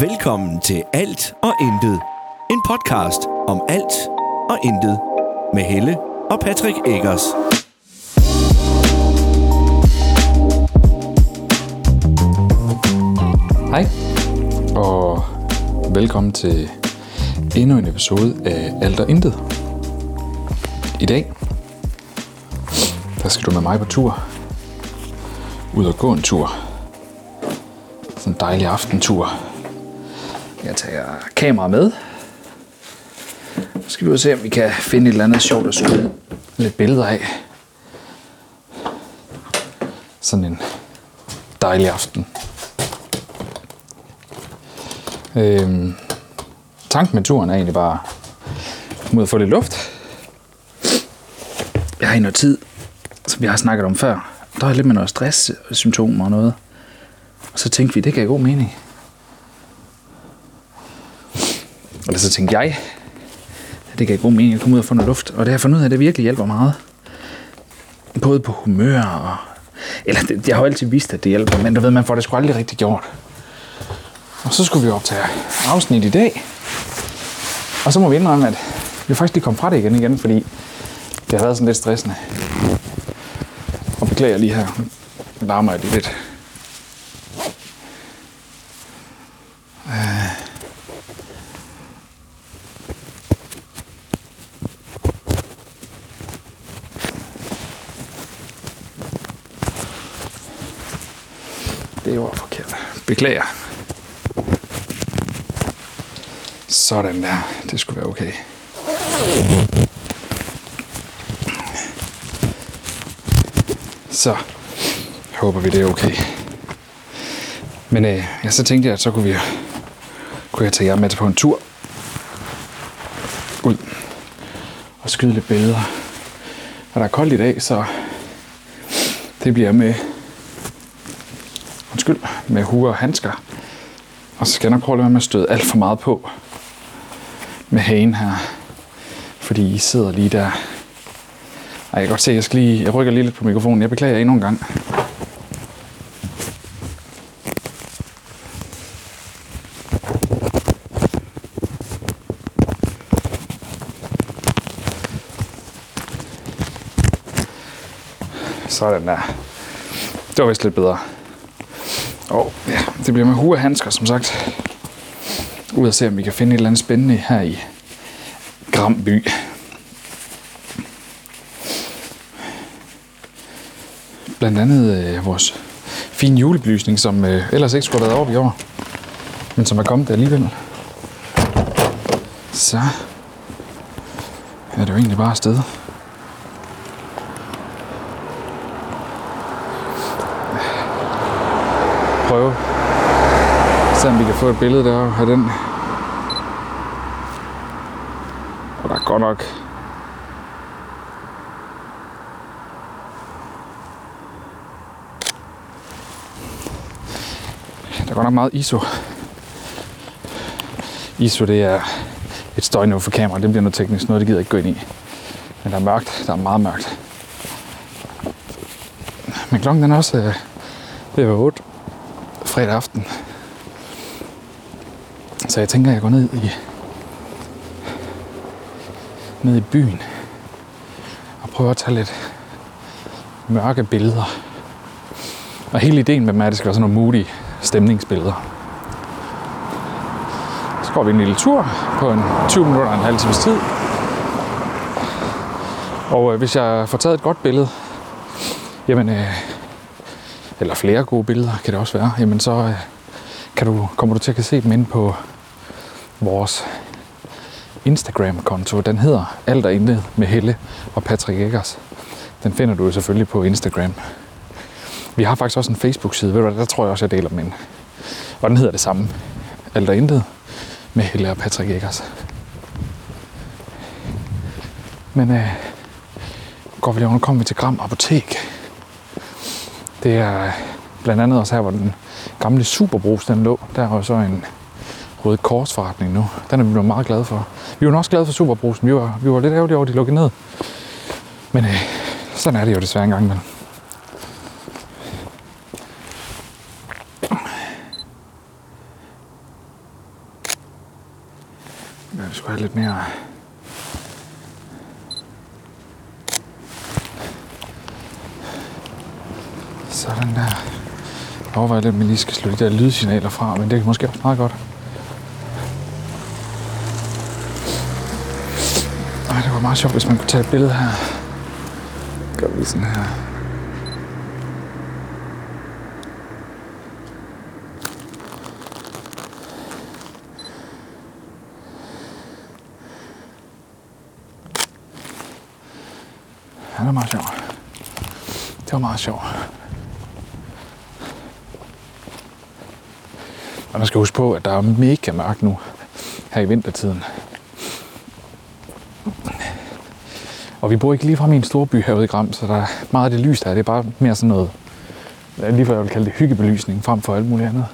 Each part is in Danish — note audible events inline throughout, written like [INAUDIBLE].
Velkommen til Alt og Intet. En podcast om alt og intet. Med Helle og Patrick Eggers. Hej, og velkommen til endnu en episode af Alt og Intet. I dag, der skal du med mig på tur. Ud og gå en tur. Sådan en dejlig aftentur. Jeg tager kameraet med. Så skal vi ud og se, om vi kan finde et eller andet sjovt at skyde lidt billeder af. Sådan en dejlig aften. Øhm, tanken med turen er egentlig bare mod at få lidt luft. Jeg har i noget tid, som vi har snakket om før, der er lidt med noget stress-symptomer og noget. Så tænkte vi, det gav god mening. Og så tænkte jeg, at det gav god mening at komme ud og få noget luft. Og det har jeg fundet ud af, at det virkelig hjælper meget. Både på humør og... Eller det, jeg har jo altid vidst, at det hjælper, men du ved, man får det sgu aldrig rigtig gjort. Og så skulle vi optage afsnit i dag. Og så må vi indrømme, at vi faktisk lige kom fra det igen igen, fordi det har været sådan lidt stressende. Og beklager lige her. Nu larmer jeg lige lidt. Øh. Det var forkert. Beklager. Sådan der. Det skulle være okay. Så håber vi, det er okay. Men øh, ja, så tænkte jeg, at så kunne, vi, kunne jeg tage jer med på en tur. Ud og skyde lidt billeder. Og der er koldt i dag, så det bliver med undskyld, med huer og handsker. Og så skal jeg nok prøve at lade være med at støde alt for meget på med hagen her. Fordi I sidder lige der. Ej, jeg kan godt se, jeg, skal lige, jeg rykker lige lidt på mikrofonen. Jeg beklager endnu en gang. Sådan der. Det var vist lidt bedre. Ja, det bliver med hue og handsker, som sagt. Ud og se, om vi kan finde et eller andet spændende her i Gramby. Blandt andet øh, vores fine julebelysning, som øh, ellers ikke skulle have været op i år. Men som er kommet der alligevel. Så er det jo egentlig bare afsted. Prøve. Se om vi kan få et billede der af den. Og der er godt nok Der er godt nok meget ISO. ISO det er et støjniveau for kamera. Det bliver noget teknisk noget, det gider jeg ikke gå ind i. Men der er mørkt. Der er meget mørkt. Men klokken den er også øh, ved at være 8 fredag aften. Så jeg tænker, at jeg går ned i, ned i byen og prøver at tage lidt mørke billeder. Og hele ideen med dem er, at det skal være sådan nogle moody stemningsbilleder. Så går vi en lille tur på en 20 minutter og en halv times tid. Og øh, hvis jeg får taget et godt billede, jamen øh, eller flere gode billeder kan det også være, jamen så øh, kan du, kommer du til at kan se dem ind på vores Instagram-konto. Den hedder Alt og Intet med Helle og Patrick Eggers. Den finder du jo selvfølgelig på Instagram. Vi har faktisk også en Facebook-side, ved du hvad, der tror jeg også, jeg deler dem ind. Og den hedder det samme. Alt og Intet med Helle og Patrick Eggers. Men øh, går vi lige under, kommer vi til Gram Apotek. Det er øh, blandt andet også her, hvor den gamle Superbrus den lå. Der er så en Røde korsforretning nu. Den er vi blevet meget glade for. Vi var også glade for Superbrusen. Vi var, vi var lidt ærgerlige over, at de lukkede ned. Men øh, sådan er det jo desværre en gang imellem. Jeg skulle have lidt mere Jeg overvejer lidt, om jeg lige skal slå de der lydsignaler fra, men det er måske også meget godt. Ej, det var meget sjovt, hvis man kunne tage et billede her. Gør vi sådan her. Ja, det var meget sjovt. Det var meget sjovt. Og man skal huske på, at der er mega mørkt nu her i vintertiden. Og vi bor ikke lige fra i store by herude i Gram, så der er meget af det lys der. Det er bare mere sådan noget, lige før jeg vil kalde det hyggebelysning, frem for alt muligt andet.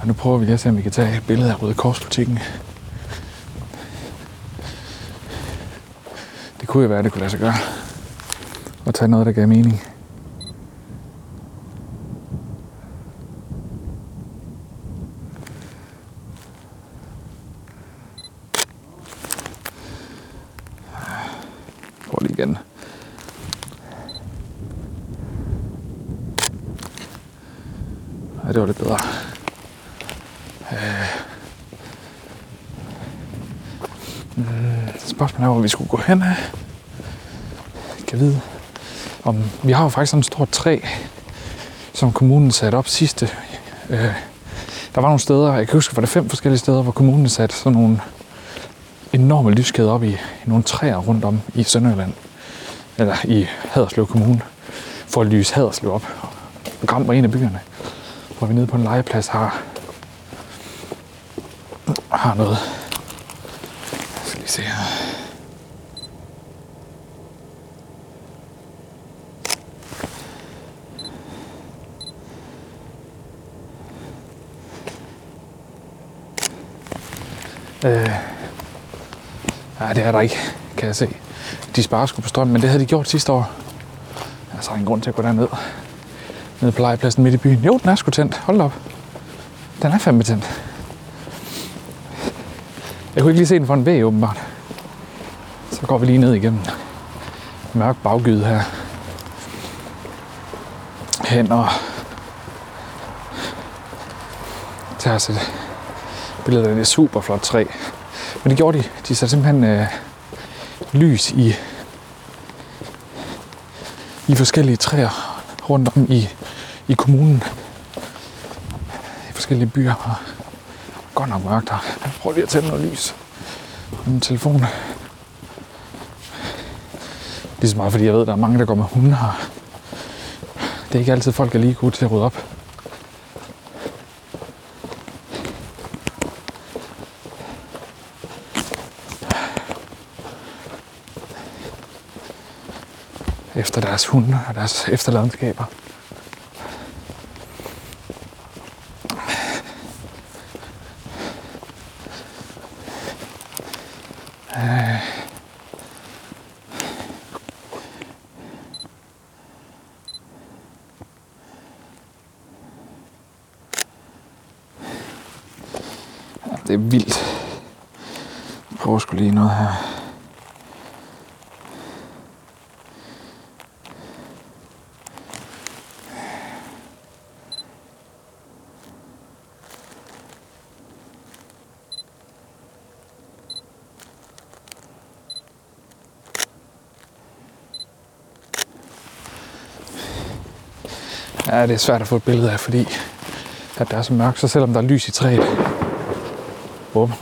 Og nu prøver vi lige at se, om vi kan tage et billede af Røde Korsbutikken. Det kunne jo være, det kunne lade sig gøre. Og tage noget, der gav mening. Prøv lige igen. Ja, det var lidt bedre. Øh. Mm, spørgsmålet er, hvor vi skulle gå hen af. Kan vide. Om, vi har jo faktisk sådan et stort træ, som kommunen satte op sidste. Øh, der var nogle steder, jeg kan huske, var det fem forskellige steder, hvor kommunen satte sådan nogle enorme lyskæder op i, i nogle træer rundt om i Sønderjylland. Eller i Haderslev Kommune. For at lyse Haderslev op. Gram var en af byerne. Hvor vi nede på en legeplads har, har noget. Jeg skal lige se her. Øh, nej, det er der ikke, kan jeg se. De sparer sgu på strøm, men det havde de gjort sidste år. Der er så grund til at gå derned. Nede på legepladsen midt i byen. Jo, den er sgu tændt. Hold op. Den er fandme tændt. Jeg kunne ikke lige se den for en væg, åbenbart. Så går vi lige ned igennem mørk baggyde her. Hen og tager os et billede af det super flot træ. Men det gjorde de. De satte simpelthen øh, lys i, i forskellige træer rundt om i, i kommunen. I forskellige byer. Og godt nok mørkt her. Prøv lige at tænde noget lys på min telefon. Lige så meget fordi jeg ved, at der er mange, der går med hunde her. Det er ikke altid folk er lige gode til at rydde op. efter deres hunde og deres efterladenskaber. Det er vildt. Jeg prøver sgu lige noget her. Er det er svært at få et billede af, fordi at der er så mørkt, så selvom der er lys i træet, bum,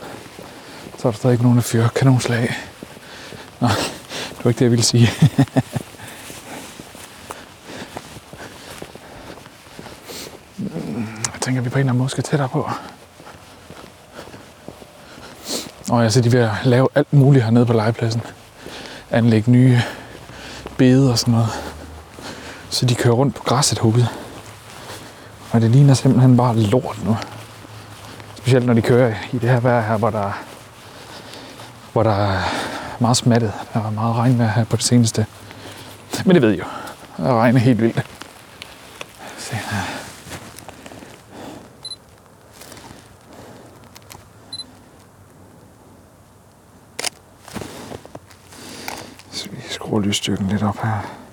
så er der stadig ikke nogen, der fyrer kanonslag. Nå, det var ikke det, jeg ville sige. jeg tænker, at vi på en eller anden måde skal tættere på. Og jeg ser, de er ved at lave alt muligt hernede på legepladsen. Anlægge nye bede og sådan noget. Så de kører rundt på græsset herude. Men det ligner simpelthen bare lort nu. Specielt når de kører i det her vejr her, hvor der, hvor der er meget smattet. Der er meget regnvejr her på det seneste. Men det ved jeg jo. Det regner helt vildt. Se her. Så vi skruer lysstyrken lidt op her.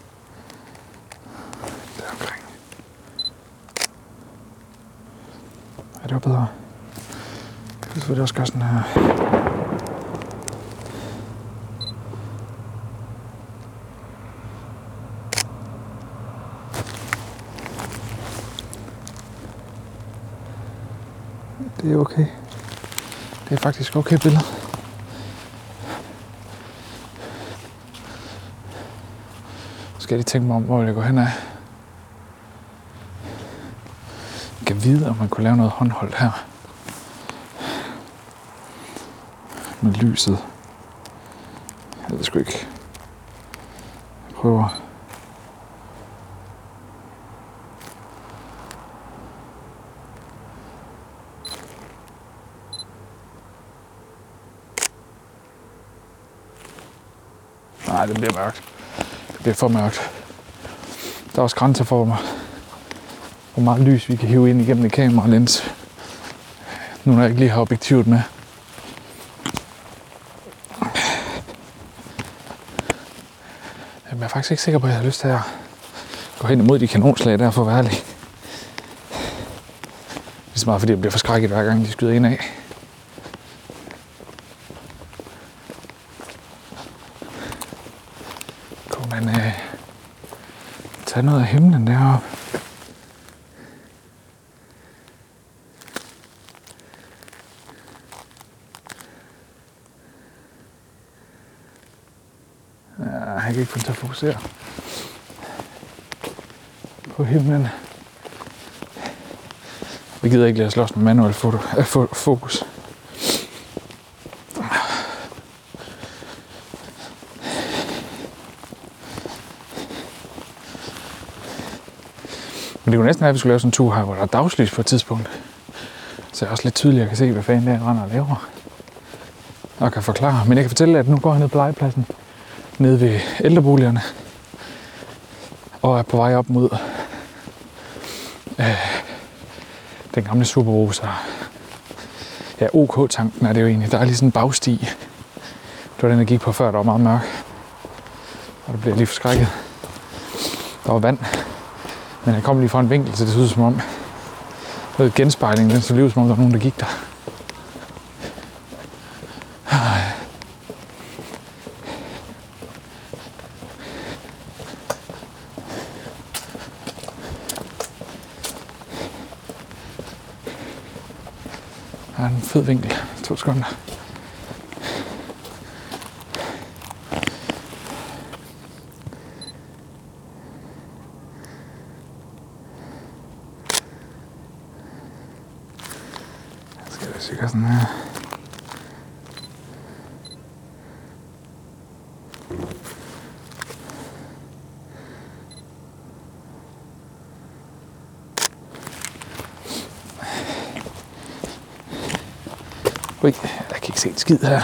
Ja, det var bedre. Jeg kan selvfølgelig også gøre sådan her. Det er okay. Det er faktisk okay billede. Så skal jeg lige tænke mig om, hvor jeg går hen af. Jeg kan vide, om man kunne lave noget håndholdt her. Med lyset. Jeg ved sgu ikke. Jeg prøver. Nej, det bliver mørkt. Det bliver for mørkt. Der er også grænser for, mig hvor meget lys vi kan hive ind igennem et kameralens. Nu når jeg ikke lige har objektivet med. Jamen, jeg er faktisk ikke sikker på, at jeg har lyst til at gå hen imod de kanonslag der, for at være ærlig. Det er så meget, fordi jeg bliver forskrækket hver gang, de skyder ind af. Kunne man øh, tage noget af himlen deroppe? Ja, jeg kan ikke få til at fokusere på himlen. Vi gider ikke lade os slås med manuel foto, øh, fo- fokus. Men det kunne næsten være, at vi skulle lave sådan en tur her, hvor der er dagslys på et tidspunkt. Så jeg også lidt tydeligere kan se, hvad fanden det er, jeg render og laver. Og kan forklare. Men jeg kan fortælle, at nu går jeg ned på legepladsen. Nede ved ældreboligerne. Og er på vej op mod øh, den gamle Superbrugs. Ja, OK-tanken er det jo egentlig. Der er lige sådan en bagsti. Det var den, jeg gik på før, der var meget mørk. Og der blev jeg lige forskrækket. Der var vand. Men jeg kom lige fra en vinkel, så det så ud som om noget genspejling, den så lige ud som om, der var nogen, der gik der. Fed vinkel. To sekunder. Jeg skal sådan her. Ui, jeg kan ikke se en skid her.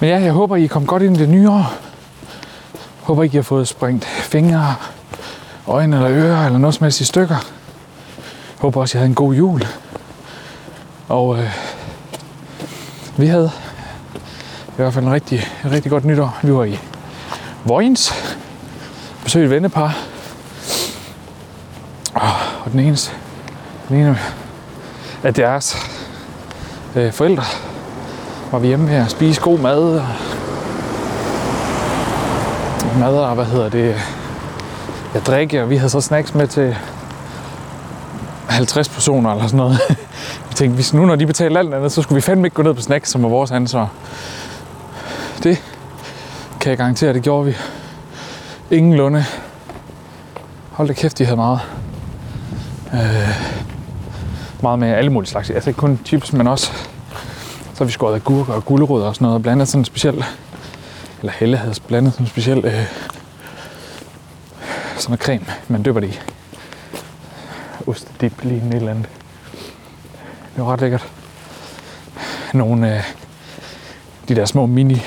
Men ja, jeg håber, I kom godt ind i det nye år. Håber ikke, I har fået sprængt fingre, øjne eller ører eller noget som helst i stykker. Håber også, I havde en god jul. Og øh, vi havde i hvert fald en rigtig, en rigtig godt nytår. Vi var i Vojens, besøgte et vennepar, den eneste, den ene af deres øh, forældre var vi hjemme her og spise god mad. Og mad og hvad hedder det, ja, drikke, og vi havde så snacks med til 50 personer eller sådan noget. [LAUGHS] Vi tænkte, hvis nu når de betalte alt andet, så skulle vi fandme ikke gå ned på snacks, som var vores ansvar. Det kan jeg garantere, det gjorde vi. Ingen lunde. Hold da kæft, de havde meget. Øh, meget med alle mulige slags. Altså ikke kun chips, men også så har vi skåret agurker og gulerødder og sådan noget, og blandet sådan specielt, eller Helle havde blandet sådan specielt øh, sådan en creme, man døber det i. Ostedip, lige en et eller andet. Det var ret lækkert. Nogle af de der små mini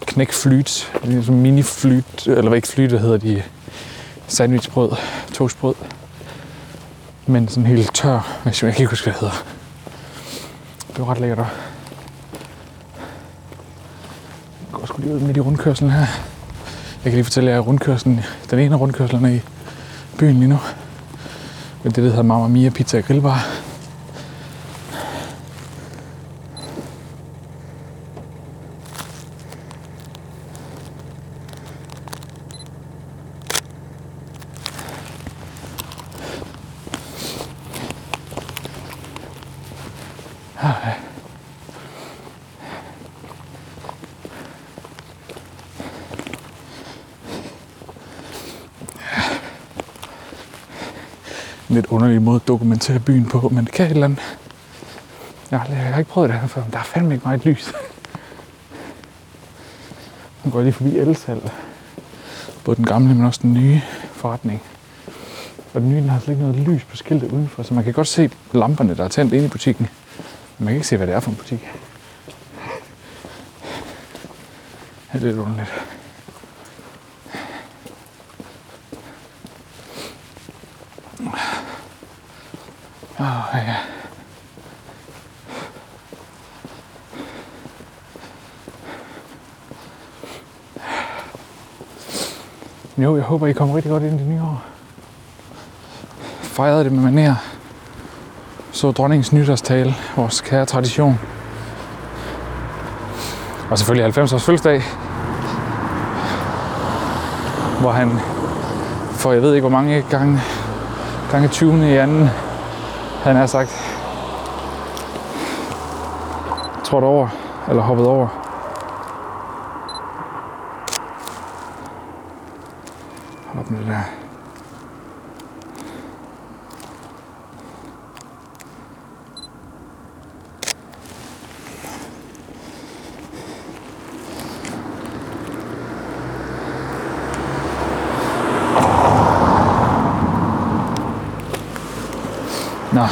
knækflyt, mini flyt, eller hvad ikke flyt, hvad hedder de, sandwichbrød, toastbrød, men sådan helt tør version. Jeg kan ikke huske, hvad det hedder. Det var ret lækkert. Jeg går sgu lige ud midt i rundkørslen her. Jeg kan lige fortælle jer, at rundkørslen, den ene af rundkørslerne i byen lige nu, det er det, der hedder Mamma Mia Pizza Grillbar. Lidt underlig måde at dokumentere byen på, men det kan et eller andet. Jeg har, jeg har ikke prøvet det her før, men der er fandme ikke meget lys. Nu går jeg lige forbi Elsal. Både den gamle, men også den nye forretning. Og den nye den har slet ikke noget lys på skiltet udenfor, så man kan godt se lamperne, der er tændt inde i butikken. Men man kan ikke se, hvad det er for en butik. [LAUGHS] Det er lidt underligt. Jo, jeg håber, I kommer rigtig godt ind i det nye år. Fejrede det med maner. Så dronningens nytårstale, vores kære tradition. Og selvfølgelig 90 års fødselsdag. Hvor han for jeg ved ikke hvor mange gange, gange 20. i anden, han har sagt, trådt over, eller hoppet over. Hold op med det der. Nå,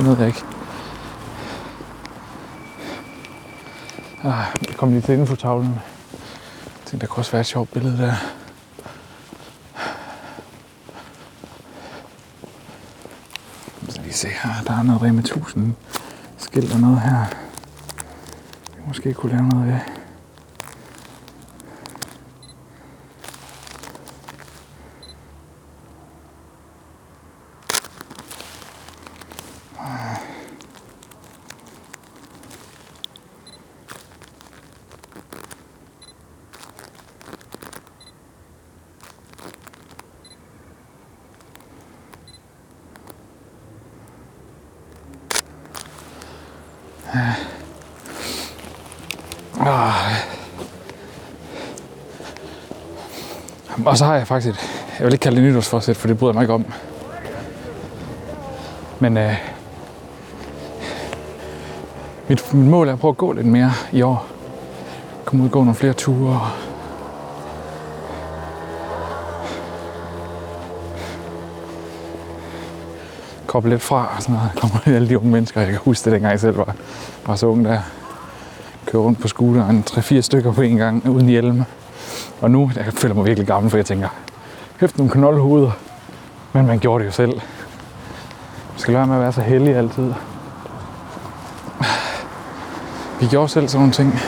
det nåede jeg ikke. Ah, jeg kom lige til infotavlen. Jeg tænkte, der kunne også være et sjovt billede der. Så lige se her, der er noget Rema 1000 skilt og noget her. Vi måske kunne lave noget af. Og så har jeg faktisk et, jeg vil ikke kalde det nytårsforsæt, for det bryder jeg mig ikke om. Men øh, mit, mit mål er at prøve at gå lidt mere i år. Komme ud og gå nogle flere ture. Koble lidt fra og sådan noget. Kommer alle de unge mennesker. Jeg kan huske det, dengang jeg selv var, var så ung der køre rundt på scooteren 3-4 stykker på en gang uden hjelme. Og nu, jeg føler mig virkelig gammel, for jeg tænker, hæft nogle knoldhoveder. Men man gjorde det jo selv. Man skal lade med at være så heldig altid. Vi gjorde selv sådan nogle ting.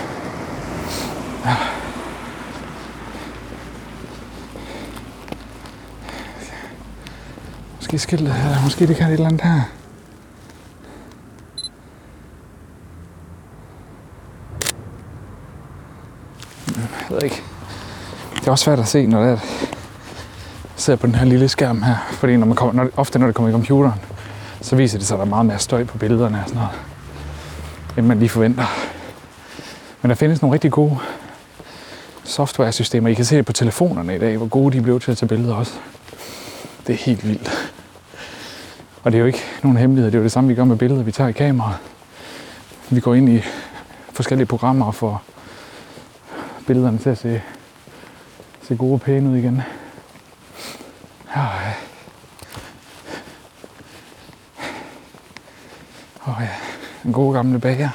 Måske skiltet her, måske det kan et eller andet her. Jeg ved ikke. Det er også svært at se, når det er, på den her lille skærm her. Fordi når man kommer, når, ofte når det kommer i computeren, så viser det sig, at der er meget mere støj på billederne og sådan noget, end man lige forventer. Men der findes nogle rigtig gode software-systemer. I kan se det på telefonerne i dag, hvor gode de blev til at tage billeder også. Det er helt vildt. Og det er jo ikke nogen hemmelighed. Det er jo det samme, vi gør med billeder, vi tager i kameraet. Vi går ind i forskellige programmer og får billederne til at se, se gode og pæne ud igen. Ja. Åh, ja, en god gamle bager,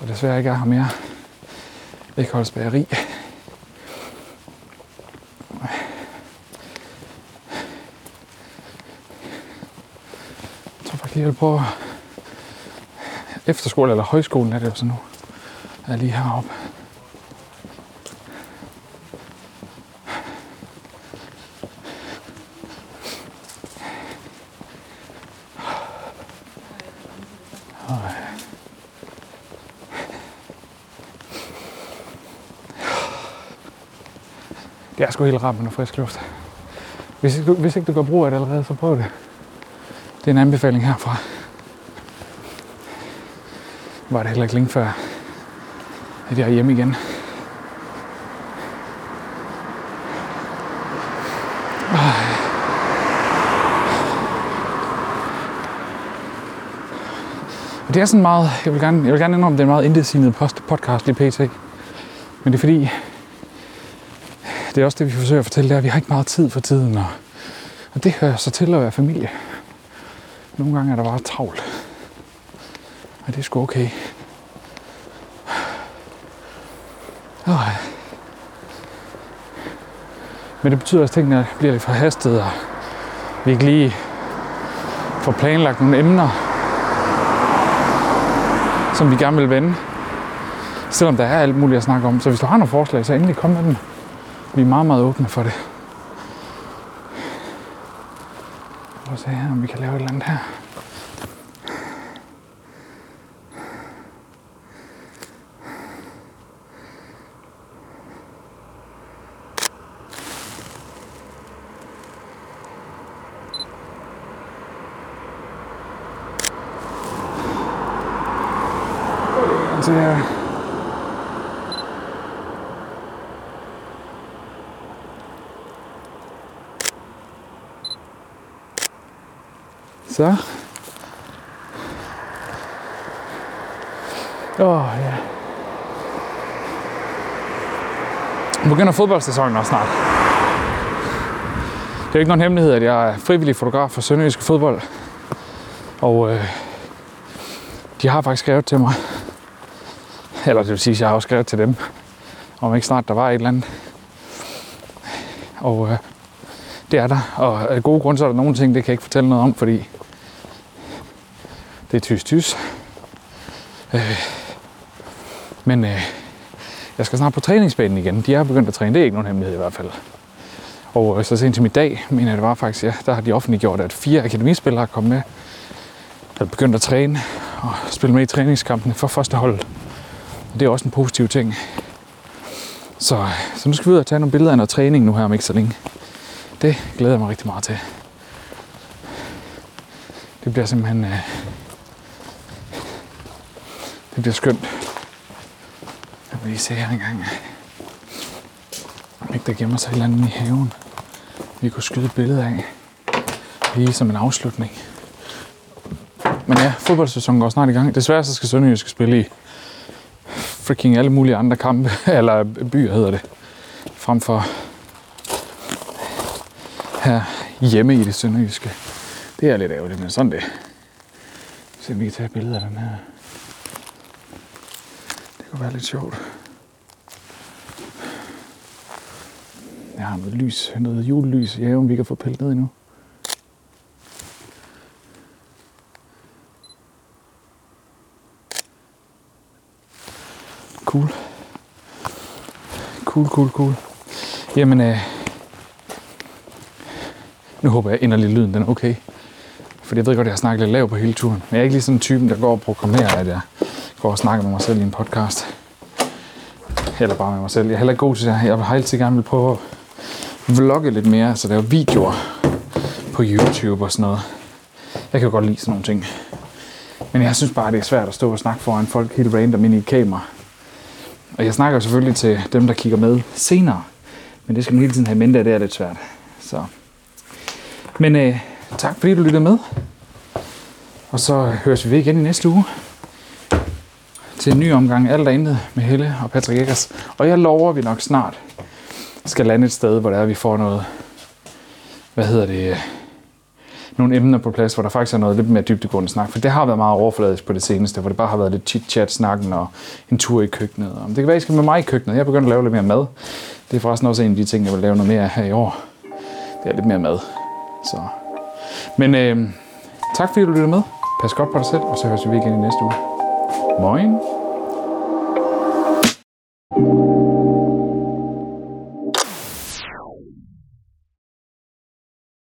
der desværre ikke er her mere. Ekholds Bageri. Jeg tror faktisk lige, jeg vil prøve efterskole, eller højskolen er det jo så nu. Jeg er lige heroppe. Er sgu helt rart med noget frisk luft. Hvis hvis ikke du går brug af det allerede, så prøv det. Det er en anbefaling herfra. Var det heller ikke længe før, at jeg er hjemme igen. Og det er sådan meget, jeg vil gerne, jeg vil gerne indrømme, det er en meget intetsigende podcast i PT. Men det er fordi, det er også det, vi forsøger at fortælle, det er, at vi har ikke meget tid for tiden. Og, og det hører så til at være familie. Nogle gange er der bare travlt. Og det er sgu okay. Oh. Men det betyder også, at tingene bliver lidt forhastet, og vi ikke lige får planlagt nogle emner, som vi gerne vil vende. Selvom der er alt muligt at snakke om. Så hvis du har nogle forslag, så endelig kom med dem. Vi er meget, meget åbne for det. Prøv at se her, om vi kan lave et eller andet her. Så her. Så. Åh, oh, ja. Nu begynder fodboldsæsonen også snart. Det er jo ikke nogen hemmelighed, at jeg er frivillig fotograf for Sønderjysk Fodbold. Og øh, de har faktisk skrevet til mig, eller det vil sige, at jeg har også skrevet til dem, om ikke snart der var et eller andet. Og øh, det er der. Og af gode grunde så er der nogle ting, det kan jeg ikke fortælle noget om, fordi det er tys tys. Øh, men øh, jeg skal snart på træningsbanen igen. De er begyndt at træne, det er ikke nogen hemmelighed i hvert fald. Og øh, så sent som i dag, mener jeg det var faktisk, ja, der har de offentliggjort, at fire akademispillere er kommet med, der er begyndt at træne og spille med i træningskampene for første hold. Og det er også en positiv ting. Så, øh, så nu skal vi ud og tage nogle billeder af noget træning nu her om ikke så længe. Det glæder jeg mig rigtig meget til. Det bliver simpelthen... Øh, det bliver skønt. Jeg vil lige se her engang. Om ikke der gemmer sig et eller andet i haven. Vi kunne skyde et billede af. Lige som en afslutning. Men ja, fodboldsæsonen går snart i gang. Desværre så skal Sønderjysk spille i freaking alle mulige andre kampe, [LAUGHS] eller byer hedder det, frem for her hjemme i det sønderjyske. Det er lidt ærgerligt, men sådan det. Se om vi kan tage et billede af den her. Det kunne være lidt sjovt. Jeg har noget lys, noget julelys i haven, vi kan få pillet ned endnu. Cool. Cool, cool, cool. Jamen, øh, nu håber jeg inderlig lyden den er okay. For jeg ved godt, at jeg har snakket lidt lav på hele turen. Men jeg er ikke lige sådan en typen, der går og programmerer, at jeg går og snakker med mig selv i en podcast. Eller bare med mig selv. Jeg er heller ikke god til det. Jeg har altid gerne vil prøve at vlogge lidt mere, så lave videoer på YouTube og sådan noget. Jeg kan jo godt lide sådan nogle ting. Men jeg synes bare, det er svært at stå og snakke foran folk helt random ind i et kamera. Og jeg snakker selvfølgelig til dem, der kigger med senere. Men det skal man hele tiden have i mente, at det er lidt svært. Så. Men øh, tak fordi du lyttede med. Og så høres vi ved igen i næste uge. Til en ny omgang Alt og intet med Helle og Patrick Eggers. Og jeg lover, at vi nok snart skal lande et sted, hvor der er, vi får noget, hvad hedder det, nogle emner på plads, hvor der faktisk er noget lidt mere dybdegående snak. For det har været meget overfladisk på det seneste, hvor det bare har været lidt chit-chat-snakken og en tur i køkkenet. Og det kan være, at I skal med mig i køkkenet. Jeg er begyndt at lave lidt mere mad. Det er forresten også en af de ting, jeg vil lave noget mere af her i år. Det er lidt mere mad. Så. Men øh, tak fordi du lyttede med. Pas godt på dig selv, og så høres vi igen i næste uge. Moin. thank you.